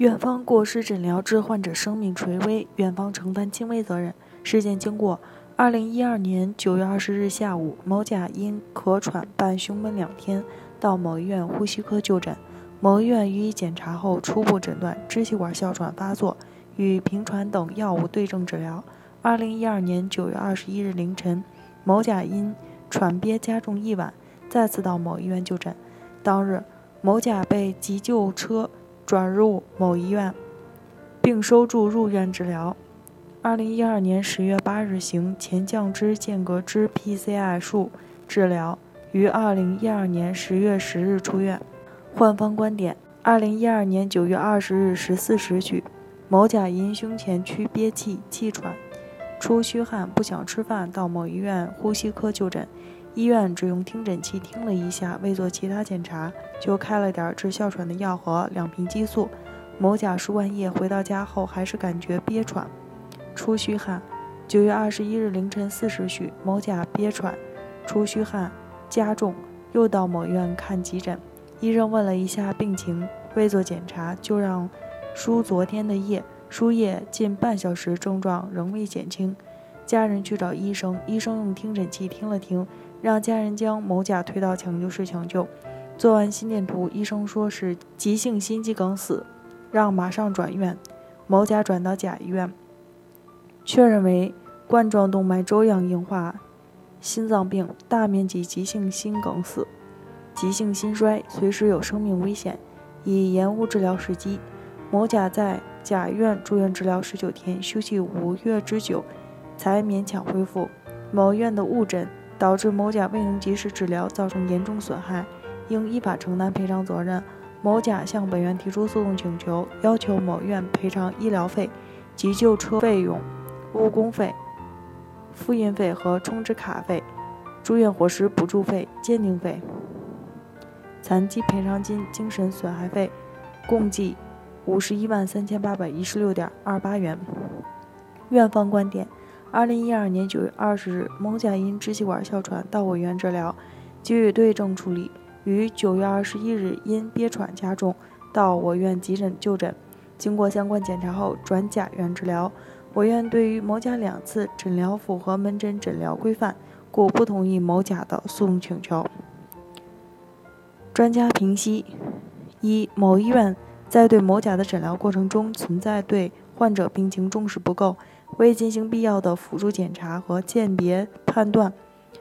院方过失诊疗致患者生命垂危，院方承担轻微责任。事件经过：二零一二年九月二十日下午，某甲因咳喘伴胸闷两天，到某医院呼吸科就诊。某医院予以检查后，初步诊断支气管哮喘发作，与平喘等药物对症治疗。二零一二年九月二十一日凌晨，某甲因喘憋加重一晚，再次到某医院就诊。当日，某甲被急救车转入某医院，并收住入院治疗。二零一二年十月八日行前降支间隔支 PCI 术治疗，于二零一二年十月十日出院。患方观点：二零一二年九月二十日十四时许，某甲因胸前区憋气、气喘、出虚汗，不想吃饭，到某医院呼吸科就诊。医院只用听诊器听了一下，未做其他检查，就开了点治哮喘的药和两瓶激素。某甲输完液回到家后，还是感觉憋喘、出虚汗。九月二十一日凌晨四时许，某甲憋喘、出虚汗加重，又到某院看急诊。医生问了一下病情，未做检查，就让输昨天的液。输液近半小时，症状仍未减轻。家人去找医生，医生用听诊器听了听，让家人将某甲推到抢救室抢救。做完心电图，医生说是急性心肌梗死，让马上转院。某甲转到甲医院，确认为冠状动脉粥样硬化心脏病，大面积急性心梗死。急性心衰，随时有生命危险，已延误治疗时机。某甲在甲院住院治疗十九天，休息五月之久，才勉强恢复。某院的误诊导致某甲未能及时治疗，造成严重损害，应依法承担赔偿责任。某甲向本院提出诉讼请求，要求某院赔偿医疗费、急救车费用、误工费、复印费和充值卡费、住院伙食补助费、鉴定费。残疾赔偿金、精神损害费共计五十一万三千八百一十六点二八元。院方观点：二零一二年九月二十日，某甲因支气管哮喘到我院治疗，给予对症处理；于九月二十一日因憋喘加重到我院急诊就诊，经过相关检查后转甲院治疗。我院对于某甲两次诊疗符合门诊诊疗规范，故不同意某甲的诉讼请求。专家评析：一、某医院在对某甲的诊疗过程中存在对患者病情重视不够，未进行必要的辅助检查和鉴别判断，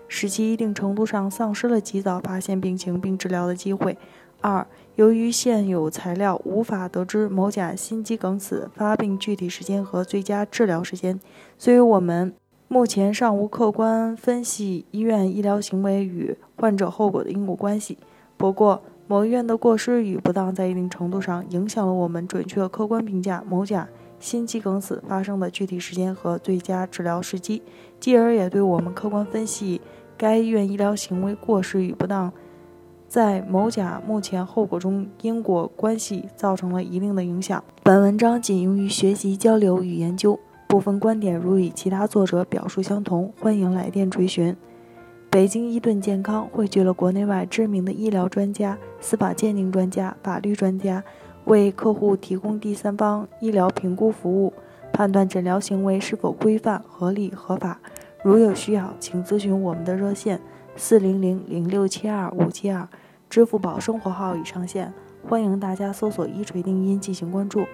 使其一定程度上丧失了及早发现病情并治疗的机会。二、由于现有材料无法得知某甲心肌梗死发病具体时间和最佳治疗时间，所以我们目前尚无客观分析医院医疗行为与患者后果的因果关系。不过，某医院的过失与不当，在一定程度上影响了我们准确客观评价某甲心肌梗死发生的具体时间和最佳治疗时机，继而也对我们客观分析该医院医疗行为过失与不当在某甲目前后果中因果关系造成了一定的影响。本文章仅用于学习交流与研究，部分观点如与其他作者表述相同，欢迎来电垂询。北京伊顿健康汇聚了国内外知名的医疗专家、司法鉴定专家、法律专家，为客户提供第三方医疗评估服务，判断诊疗行为是否规范、合理、合法。如有需要，请咨询我们的热线：四零零零六七二五七二，支付宝生活号已上线，欢迎大家搜索“一锤定音”进行关注。